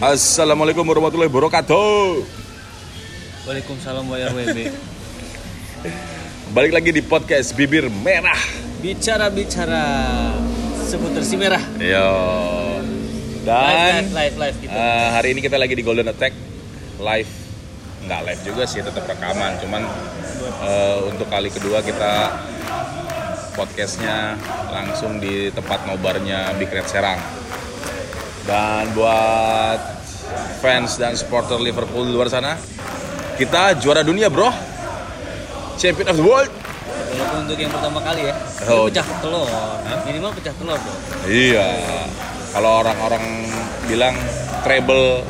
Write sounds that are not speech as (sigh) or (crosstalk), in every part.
Assalamualaikum warahmatullahi wabarakatuh. Waalaikumsalam WB. Balik lagi di podcast Bibir Merah. Bicara-bicara seputar si merah. Yo. Live, Dan live, live, live gitu. eh, hari ini kita lagi di Golden Attack live. Nggak live juga sih, tetap rekaman. Cuman eh, untuk kali kedua kita podcastnya langsung di tempat nobarnya Big Red Serang. Dan buat fans dan supporter Liverpool di luar sana, kita juara dunia bro. Champion of the world. Walaupun untuk yang pertama kali ya. Oh. Pecah telur. Minimal pecah telur dong. Iya. Kalau orang-orang bilang treble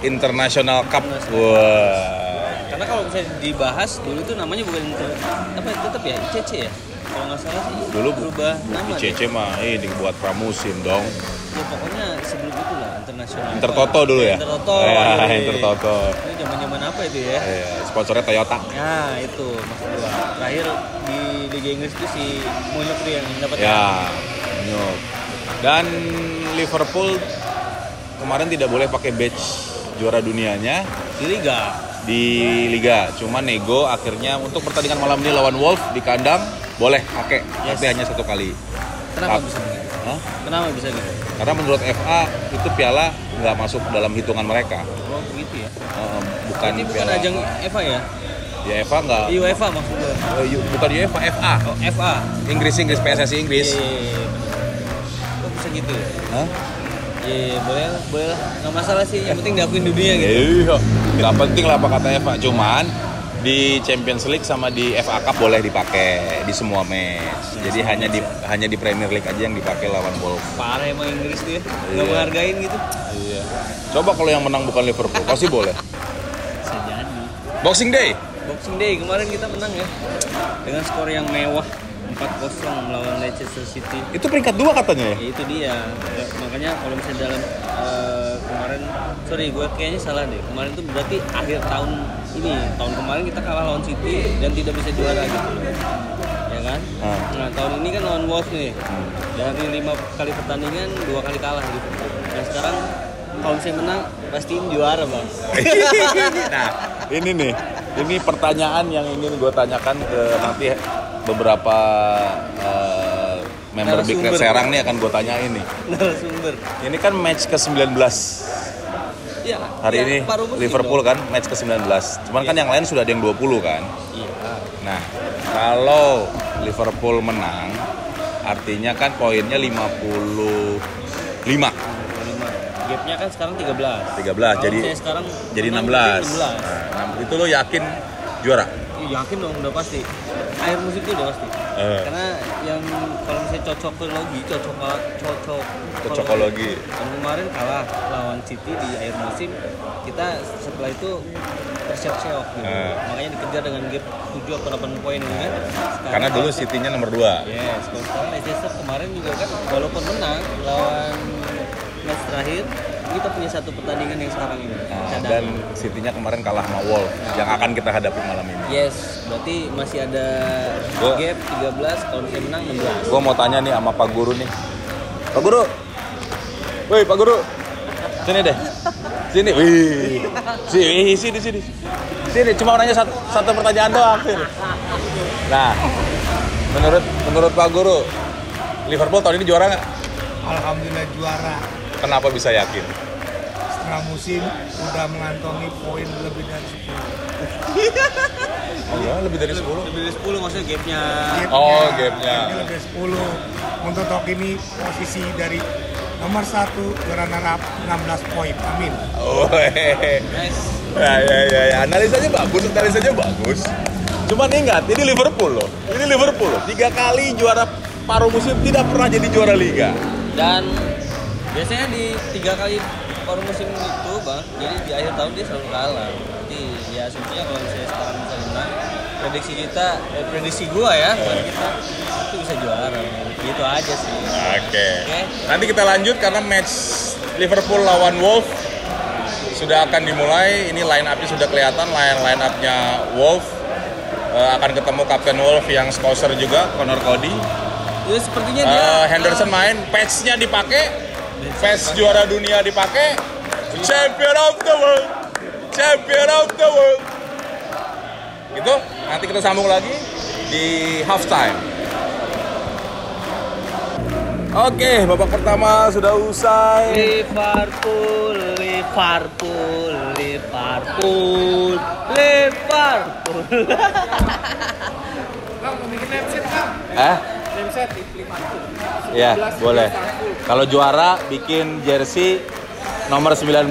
International Cup. Wah. Karena kalau misalnya dibahas dulu itu namanya bukan inter- apa tetap ya ICC ya. Kalau nggak salah sih Dulu berubah nama. deh. ICC mah ini buat pramusim dong. Ya pokoknya sebelum itu lah internasional. Intertoto dulu ya. Intertoto. Ya. (laughs) Intertoto. Ini zaman-zaman apa itu ya? Iya, sponsornya Toyota. Nah itu maksud gua. Terakhir di Liga Inggris itu si Munyok tuh yang dapat. Ya, nyok. Dan Liverpool kemarin tidak boleh pakai badge juara dunianya Di Liga. di Liga. Cuma nego akhirnya untuk pertandingan malam ini lawan Wolf di kandang boleh pakai, Yes. tapi hanya satu kali. Kenapa Tap- bisa? Hah? Kenapa bisa gitu? Karena menurut FA itu piala nggak masuk dalam hitungan mereka. Oh begitu ya. Eh, bukan bukan piala. ajang FA ya? Ya FA nggak. UEFA maksud gua. Eh, U- bukan UEFA, FA. Oh FA. Inggris Inggris PSSI Inggris. Iya, iya, iya, bener. Oh bisa gitu ya? Hah? Iya, iya, boleh lah, boleh lah. Nggak masalah sih, yang penting diakuin dunia gitu. Iya. Nggak penting lah apa kata FA. Cuman di Champions League sama di FA Cup boleh dipakai di semua match. Jadi hanya di hanya di Premier League aja yang dipakai lawan Wolves. Parah emang Inggris tuh ya, nggak Iya. menghargain gitu. Iya. Coba kalau yang menang bukan Liverpool, pasti boleh. Bisa jadi. Boxing Day. Boxing Day kemarin kita menang ya, dengan skor yang mewah 4-0 melawan Leicester City. Itu peringkat dua katanya ya? Ya itu dia. Ya, makanya kalau misalnya dalam eh, kemarin sorry gue kayaknya salah deh. Kemarin tuh berarti akhir tahun ini, tahun kemarin kita kalah lawan City dan tidak bisa juara gitu loh. Ya kan? Ah. Nah, tahun ini kan lawan Wolves nih. Dari lima kali pertandingan dua kali kalah gitu. Dan sekarang kalau misalnya menang pasti juara, Bang. (laughs) nah, ini nih, ini pertanyaan yang ingin gue tanyakan ke nanti beberapa eh, member Big Red. Serang nih akan gue tanya ini. Narasumber. Ini kan match ke-19 Ya, hari ya, ini Liverpool dong. kan match ke-19. Cuman kan yang lain sudah ada yang 20 kan. Iya. Nah, kalau Liverpool menang artinya kan poinnya 55 Lima. Gapnya kan sekarang 13. 13 Kalau jadi sekarang jadi 16. menang, berarti 16. Nah, itu lo yakin juara? Yakin dong udah pasti. Akhir musim itu udah pasti. Eh. Karena yang kalau misalnya cocokologi, cocok cocok Cocokologi. Kan kemarin kalah lawan City di akhir musim, kita setelah itu terseok-seok gitu. Eh. Makanya dikejar dengan gap 7 atau 8 poin gitu kan. Sekarang Karena dulu City-nya nomor 2. Yes, kalau sekarang Leicester kemarin juga kan walaupun menang lawan match terakhir, kita punya satu pertandingan yang sekarang ini. Nah, dan City-nya kemarin kalah sama Wolves yang akan kita hadapi malam ini. Yes, berarti masih ada Gua- gap 13 kalau misalnya menang 16. Gua mau tanya nih sama Pak Guru nih. Pak Guru. Woi, Pak Guru. Sini deh. Sini. Wih. Sini, sini, sini. Sini, cuma nanya satu, satu pertanyaan doang. Sini. Nah, menurut menurut Pak Guru, Liverpool tahun ini juara nggak? Alhamdulillah juara. Kenapa bisa yakin? Setengah musim udah mengantongi poin lebih dari 10. Oh, (laughs) iya, lebih dari 10. Lebih dari 10 maksudnya gapnya. Gapnya- Oh, gapnya. lebih dari 10. Untuk Tok ini posisi dari nomor 1 juara narap 16 poin. Amin. Oh, (laughs) hehehe. Nice. Ya, ya, ya, ya. Analisanya bagus, analisanya bagus. Cuman ingat, ini Liverpool loh. Ini Liverpool loh. Tiga kali juara paruh musim tidak pernah jadi juara liga. Dan biasanya di tiga kali paruh musim itu bang, jadi di akhir tahun dia selalu kalah. Jadi ya asumsinya kalau misalnya sekarang bisa menang, prediksi kita, eh, prediksi gua ya, buat kita itu bisa juara. Gitu aja sih. Oke. Oke. Nanti kita lanjut karena match Liverpool lawan Wolf sudah akan dimulai. Ini line up-nya sudah kelihatan, line line up-nya Wolf Eh, akan ketemu Kapten Wolf yang Scouser juga, Connor Cody. Ya sepertinya dia Eh, eh, Henderson main, patch-nya dipakai, Fes juara dunia dipakai, champion of the world, champion of the world. Gitu, nanti kita sambung lagi di halftime. Oke, babak pertama sudah usai. Liverpool, Liverpool, Liverpool, Liverpool. Bang, mau bikin website bang? Eh? Di Liverpool. Ya, boleh. Kalau juara bikin jersey nomor 19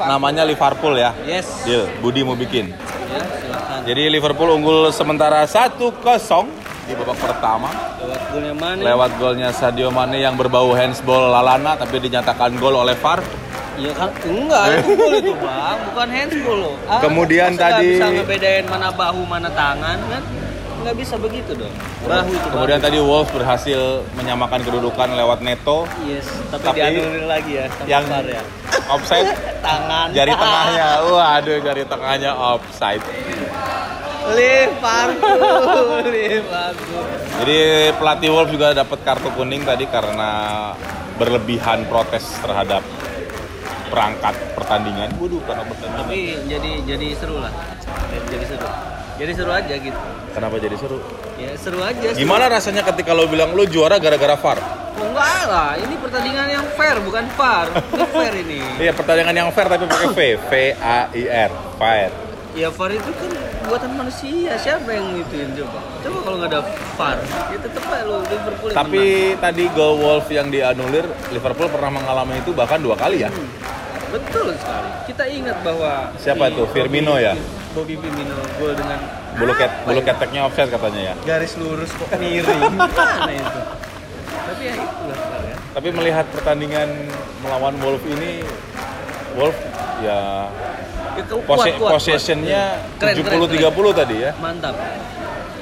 namanya Liverpool ya. Yes. Deal, Budi mau bikin. Ya, silakan. Jadi Liverpool unggul sementara 1-0 di babak pertama Lewat golnya mana? lewat golnya Sadio Mane yang berbau handsball Lalana tapi dinyatakan gol oleh VAR. Iya kan? Enggak, itu (laughs) gol itu bang, bukan handsball loh. Ah, Kemudian tadi- bisa ngebedain mana bahu mana tangan kan? Nggak bisa begitu dong. Bahu itu. Kemudian bahu. tadi Wolves berhasil menyamakan kedudukan lewat Neto Yes, tapi, Tapi dianulir lagi ya yang VAR ya. offside (laughs) Tangan. jari tengahnya. Waduh, jari tengahnya offside. Liverpool, Liverpool. (laughs) Jadi pelatih Wolves juga dapat kartu kuning tadi karena berlebihan protes terhadap perangkat pertandingan. Waduh, karena pertandingan. Tapi jadi jadi seru lah. Jadi seru. Jadi seru aja gitu. Kenapa jadi seru? Ya seru aja. seru. Gimana rasanya ketika lo bilang lo juara gara-gara VAR? Oh, enggak lah, ini pertandingan yang fair bukan VAR. Ini fair ini. (laughs) Iya, pertandingan yang fair tapi pakai V, V A I R, fair. Ya VAR itu kan buatan manusia. Siapa yang ngituin coba? Coba kalau nggak ada VAR, ya tetep aja lo Liverpool yang Tapi tadi gol Wolves yang dianulir, Liverpool pernah mengalami itu bahkan dua kali ya. menang. Betul sekali. Kita ingat bahwa Siapa si itu? Firmino ya? Bobby Firmino gol dengan Bulu ket, bulu ya? keteknya offside katanya ya. garis lurus kok miring. (laughs) Mana itu? Tapi ya itulah ya. Tapi melihat pertandingan melawan Wolves ini, Wolves ya Ya, kuat, posi- kuat, kuat. possessionnya Keren, keren, 70-30 tadi ya. mantap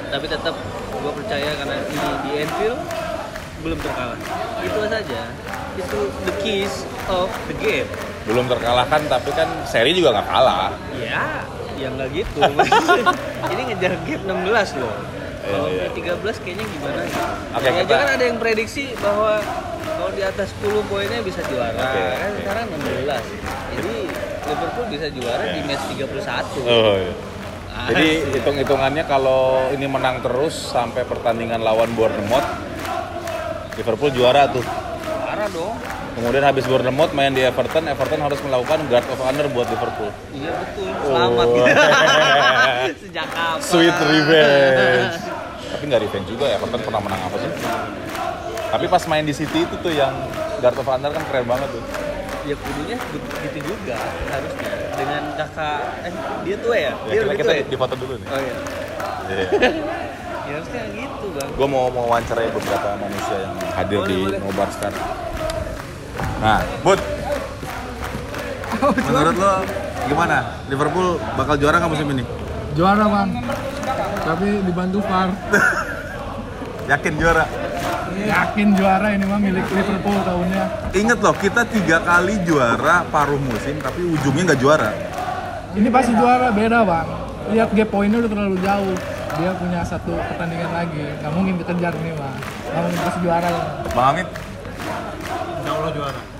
tapi tetap gue percaya karena ini di Anfield belum terkalah itu saja itu the keys of the game Belum terkalahkan tapi kan seri juga nggak kalah. ya ya nggak gitu (laughs) ini ngejar gap 16 loh Iya, kalau iya. punya 13 kayaknya gimana gitu Oke, ya kita- kan ada yang prediksi bahwa kalau di atas 10 poinnya bisa juara Oke, kan oke. sekarang 16 jadi Liverpool bisa juara di match 31 Oh, iya. Ah, Jadi hitung-hitungannya kalau ini menang terus sampai pertandingan lawan Bournemouth, Liverpool juara tuh. parah dong Kemudian habis Bournemouth main di Everton, Everton harus melakukan guard of honor buat Liverpool. Iya betul. Selamat. Oh. (laughs) Sejak kapan? Sweet revenge. Tapi nggak revenge juga ya, Everton pernah menang apa sih? Tapi pas main di City itu tuh yang guard of honor kan keren banget tuh. Ya kudunya gitu juga harusnya dengan kakak eh dia tua ya? Ya, Dia kita, kita ya? di foto dulu nih. Oh iya. Iya. (laughs) Ya harusnya gitu bang. Gue mau mau wawancarai beberapa manusia yang hadir Boleh, di boleh. Nobar sekarang. Nah, Bud. (laughs) Menurut lo gimana? Liverpool bakal juara nggak musim ini? Juara bang, tapi dibantu VAR. (laughs) Yakin juara? Yakin juara ini mah milik Liverpool tahunnya. Ingat loh, kita tiga kali juara paruh musim, tapi ujungnya nggak juara. Ini pasti juara beda bang. Lihat gap poinnya udah terlalu jauh. Dia punya satu pertandingan lagi. Nggak mungkin dikejar nih bang. Nggak mungkin pasti juara. Bang. Bang Amit, Insya Allah juara.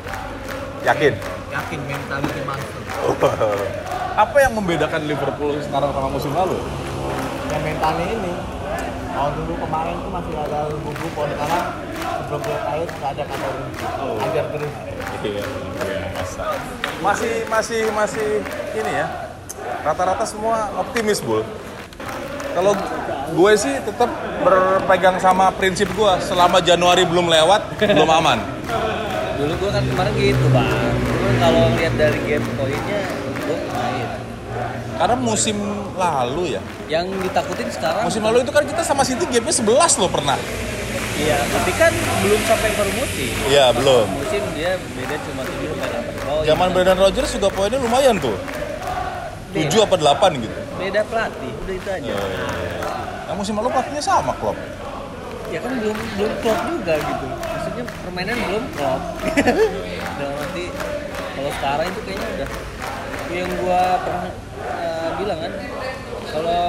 Yakin? Yakin mentality monster. (laughs) Apa yang membedakan Liverpool sekarang sama musim lalu? Ya mentalnya ini. Tahun dulu kemarin tuh masih ada gugup sekarang sebelum dia nggak ada kata berhenti. Ajar terus. Iya, biasa. Masih masih masih ini ya. Rata-rata semua optimis, Bul. Kalau gue sih tetap berpegang sama prinsip gue selama Januari belum lewat (laughs) belum aman. Dulu gua kan kemarin gitu bang. Dulu kalau lihat dari game poinnya gua main. Karena musim lalu ya. Yang ditakutin sekarang. Musim lalu itu kan kita sama City gapnya 11 loh pernah. Iya, tapi kan belum sampai per musim. Iya, belum. Musim dia beda cuma 7 sampai 8 poin. Zaman Brendan Rodgers juga poinnya lumayan tuh. 7 apa 8 gitu. Beda pelatih, udah itu aja. Yang musim lalu pelatihnya sama Klopp. ya kan belum belum klop juga gitu maksudnya permainan belum klop dalam arti kalau sekarang itu kayaknya udah. Yang gua pernah eh, bilang kan kalau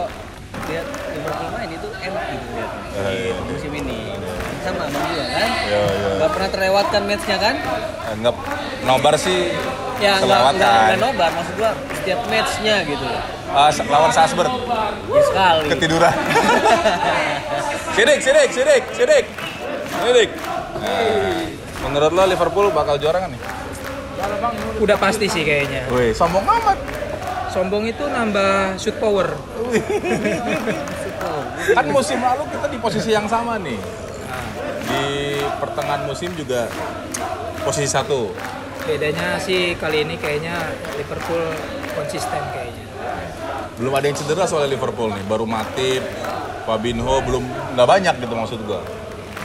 lihat Liverpool main itu enak gitu lihat. Eh, iya. musim ini. Sama abang juga kan? Iya, iya. nggak pernah terlewatkan matchnya kan? Anggap nobar sih ya nggak nggak nggak nobar. Maksud gua setiap matchnya gitu. Loh Ah, lawan Salzburg. Ya sekali. Ketiduran. (laughs) sidik, sidik, sidik, sidik. Sidik. Menurut lo Liverpool bakal juara kan nih? Udah pasti sih kayaknya. Wih, sombong amat. Sombong itu nambah shoot power. Kan musim lalu kita di posisi yang sama nih. Di pertengahan musim juga posisi satu. Bedanya sih kali ini kayaknya Liverpool konsisten kayaknya. Belum ada yang cedera soalnya Liverpool nih. Baru Matip, Fabinho belum nggak banyak gitu maksud gua.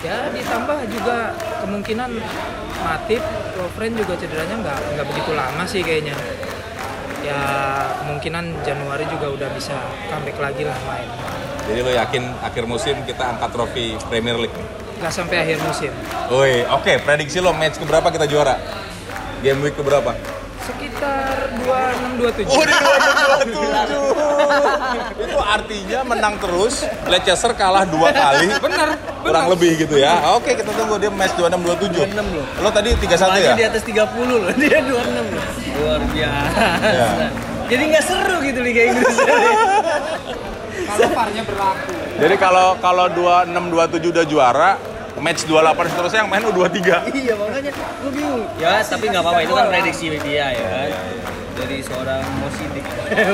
Ya ditambah juga kemungkinan Matip, Lovren juga cederanya nggak nggak begitu lama sih kayaknya. Ya kemungkinan Januari juga udah bisa comeback lagi lah main. Jadi lo yakin akhir musim kita angkat trofi Premier League? Nggak sampai akhir musim. Woi, oke, prediksi lo match keberapa kita juara? Game week keberapa? Sekitar 26-27. Oh, di 26 Itu artinya menang terus, Leicester kalah dua kali. (laughs) Bener, Kurang lebih gitu ya. Oke, kita tunggu dia match 26 27. 26 loh Lo tadi 31 Soalnya ya? di atas 30 loh (laughs) dia 26 loh luar biasa Ya. jadi nggak seru gitu Liga Inggris (laughs) Kalau VAR-nya berlaku. Jadi kalau kalau 26 27 udah juara, match 28 seterusnya yang main U23. iya makanya gue bingung ya tapi nggak apa-apa itu kan prediksi media ya kan dari seorang Mosidik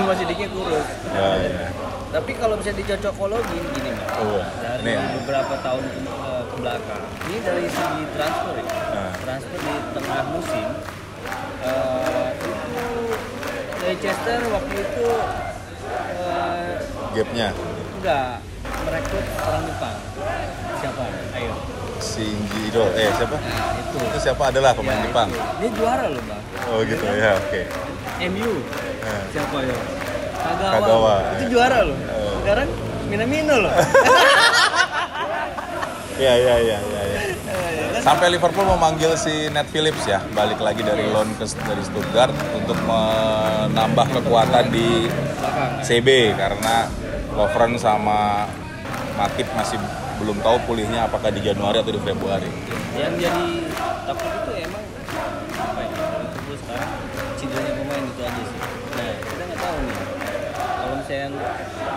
Mosidiknya kurus Ya, ya. Tapi kalau bisa dicocok-kologin gini mbak Oh, dari ini ya. beberapa tahun ke, eh, ke belakang ini dari segi transfer ya Ah. transfer di tengah musim eh, itu Leicester waktu itu eh, Gapnya enggak merekrut orang Jepang siapa ayo Shinjiro, eh siapa? nah itu Itu siapa adalah pemain Ya, Jepang. itu. dia juara loh bang Oh gitu ya, oke. MU Eh. siapa ya Kagawa, Kagawa, itu ya. juara loh Oh. sekarang Minamino loh (laughs) Iya iya iya iya. Ya. Sampai Liverpool memanggil si Nat Phillips ya, balik lagi dari loan ke dari Stuttgart untuk menambah kekuatan di CB karena Lovren sama Matip masih belum tahu pulihnya apakah di Januari atau di Februari. yang jadi takut itu emang apa ya Liverpool sekarang cederanya pemain itu aja sih nah kita nggak tahu nih misalnya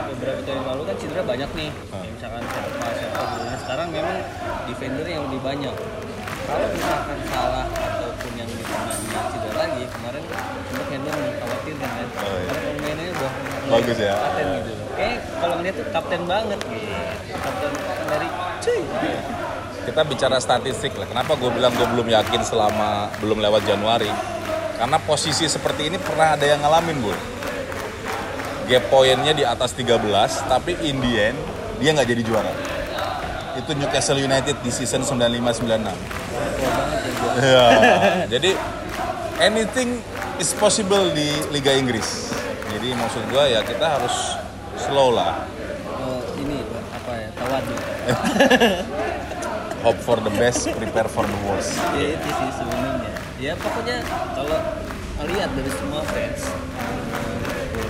beberapa tahun yang lalu kan cedera banyak nih Ah. Kayak misalkan siapa siapa Nah, sekarang memang defender yang lebih banyak kalau misalkan salah ataupun yang di tengahnya cedera lagi kemarin sempat Hendon mengkhawatirkan kan Oh, iya. karena pemainnya udah Bagus ya. kapten gitu kayak kalau ngeliat tuh kapten banget gitu kapten dari cuy Kita bicara statistik lah. Kenapa gue bilang gue belum yakin selama belum lewat Januari? Karena posisi seperti ini pernah ada yang ngalamin, Bu. Gap poinnya di atas 13, tapi in the end dia nggak jadi juara. Itu Newcastle United di season 95-96. Ya, jadi anything is possible di Liga Inggris. Jadi maksud gue ya kita harus slow lah. Oh, ini apa ya tawadu (laughs) Hope for the best, prepare for the worst. ya itu sih sebenarnya ya pokoknya kalau lihat dari semua fans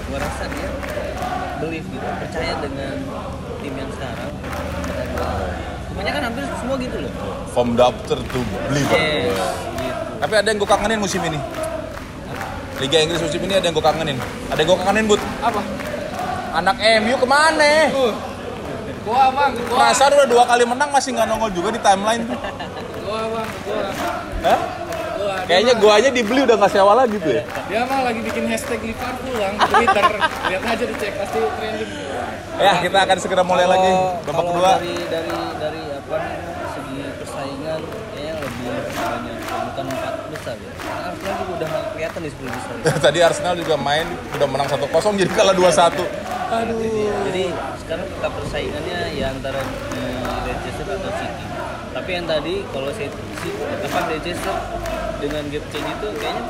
gua rasa dia believe gitu percaya dengan tim yang sekarang gua kebanyakan hampir semua gitu loh From doubter to believer. yes gitu Tapi ada yang gue kangenin musim ini. Liga Inggris musim ini ada yang gue kangenin. Ada yang gue kangenin, Bud. Apa? Anak MU ke mana? Gua bang, gua, Perasaan udah dua kali menang masih nggak nongol juga di timeline tuh. gua bang, gua. Hah? Gua, Kayaknya gue aja dibeli udah nggak sewa lagi tuh ya. mah- Dia mah lagi bikin hashtag Liverpool bang di Twitter. Lihat aja dicek pasti trending. Ya, kita akan segera mulai lagi babak kalau kedua. dari dari dari apa namanya segi persaingan kayaknya lebih banyak bukan empat besar ya Arsenal juga udah kelihatan di sepuluh besar ya. (laughs) Tadi Arsenal juga main udah menang 1-0 jadi kalah 2-1. Aduh. Jadi sekarang kita persaingannya ya antara di Leicester atau City. Tapi yang tadi kalau saya si apa Leicester dengan gap change itu kayaknya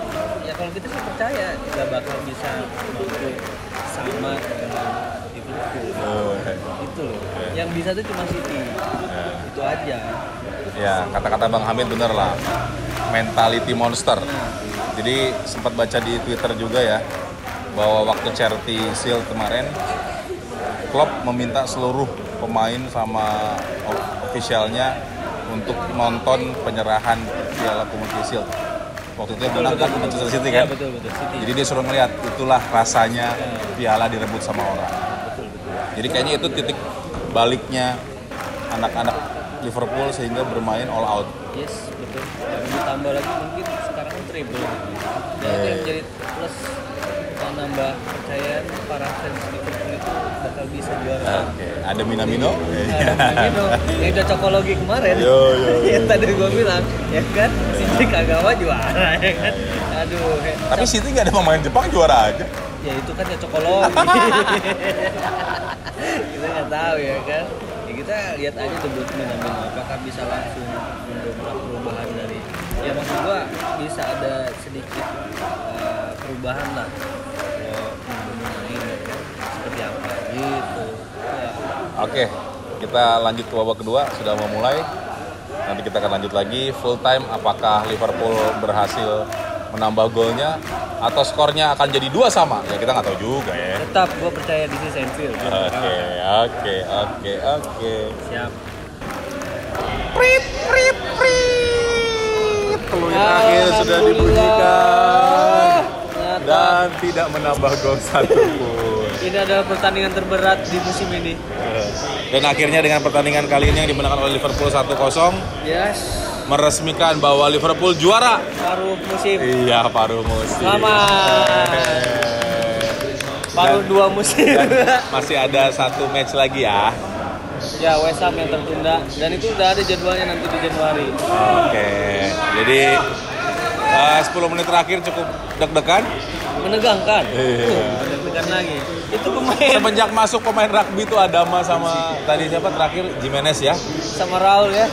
ya kalau kita sih percaya nggak bakal bisa mampu sama dengan Liverpool. Oh, Itu loh. Yang bisa tuh cuma City. Itu aja. Ya, kata-kata Bang Hamid bener lah. Mentality monster. Jadi sempat baca di Twitter juga ya bahwa waktu charity shield kemarin Klopp meminta seluruh pemain sama officialnya untuk nonton penyerahan Piala Community Shield. Waktu itu yang menang kan Manchester City Iya kan? betul betul City. Jadi dia suruh ngeliat itulah rasanya piala direbut sama orang. Jadi kayaknya itu titik baliknya anak-anak Liverpool sehingga bermain all out. Yes, betul. Dan ditambah lagi mungkin sekarang treble. Dan itu yang jadi plus kita nambah kepercayaan para fans Liverpool itu bakal bisa juara. Oke, ada Minamino. Nah, gitu. Yang udah cokologi kemarin. Yo, yo, yo. yang tadi gua bilang, ya kan? City Kagawa juara, ya kan? Aduh, Tapi City nggak ada pemain Jepang juara aja. ya itu kan ya cokologi. (laughs) kita nggak tahu ya kan. Ya kita lihat aja debut Minamino apakah bisa langsung ya maksud gua bisa ada sedikit eh, perubahan lah kalau kan. seperti apa gitu. Ya, Oke, kita lanjut ke babak kedua sudah mau mulai. Nanti kita akan lanjut lagi full time. Apakah Liverpool berhasil menambah golnya atau skornya akan jadi dua sama? Ya kita nggak tahu juga ya. tetap gua percaya di Anfield. Oke, oke, oke, oke. Siap. Prit, prit, prit. Peluit akhir sudah dibunyikan dan tidak menambah gol satu pun. ini adalah pertandingan terberat di musim ini. Dan akhirnya dengan pertandingan kali ini yang dimenangkan oleh Liverpool 1-0 Yes, meresmikan bahwa Liverpool juara. paruh musim. Iya, paruh musim. Selamat. Paruh Dan- dua musim. dan masih ada satu match lagi ya. Ya, Ham yang tertunda dan itu udah ada jadwalnya nanti di Januari. Oke, jadi eh, 10 menit terakhir cukup deg-degan. Menegangkan. Iya. Deg-degan lagi. Itu pemain Semenjak masuk pemain rugby itu Adama sama tadi siapa terakhir Jimenez ya. sama Raul ya.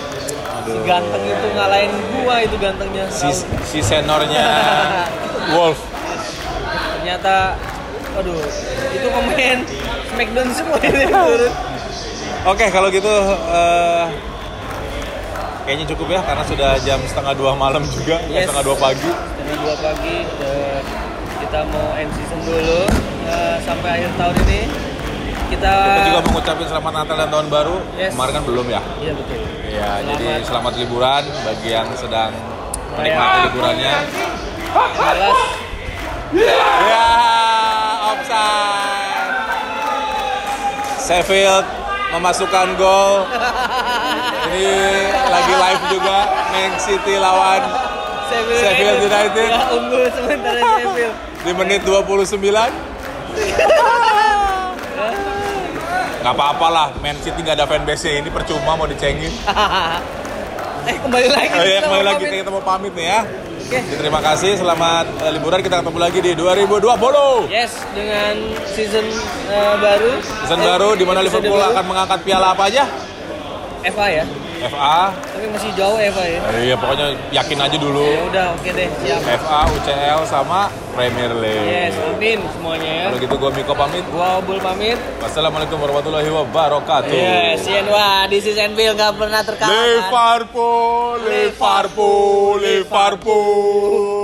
Si Aduh. ganteng itu ngalahin gua itu gantengnya. Si, Raul. si senornya (laughs) Wolf. Ternyata aduh, itu pemain Smackdown semua ini Oke, kalau gitu eh, kayaknya cukup ya karena sudah jam setengah dua malam juga, eh, Yes. setengah dua pagi. Jam 2 pagi eh, kita mau end season dulu eh, sampai akhir tahun ini. Kita, Kita juga mengucapkan selamat Natal dan Tahun Baru. Yes. Kemarin kan belum ya. Iya betul. Ya, Selamat. jadi selamat liburan bagi yang sedang menikmati liburannya. Jelas Ya, offside. Sheffield memasukkan gol. Ini lagi live juga Man City lawan Sheffield, United. Ya, unggul sementara Sheffield. di menit 29. Gak apa-apa lah, Man City gak ada fanbase ini percuma mau dicengin. (laughs) eh kembali lagi. Oh iya, kembali lagi pamit. kita mau pamit nih ya. Oke. Jadi, terima kasih, selamat eh, liburan. Kita ketemu lagi di 2020. Yes, dengan season eh, baru. Season Eh, baru di mana Liverpool baru. akan mengangkat piala apa aja? FA ya. FA. Tapi masih jauh FA ya. Eh, Iya, pokoknya yakin aja dulu. Ya udah, oke deh, siap. FA, UCL sama Premier League. Yes, amin semuanya ya. Kalau gitu gue Miko pamit. Gua Obul pamit. Wassalamualaikum warahmatullahi wabarakatuh. Yes, Ian wah, this is Anfield gak pernah terkalahkan. Liverpool, Liverpool, Liverpool.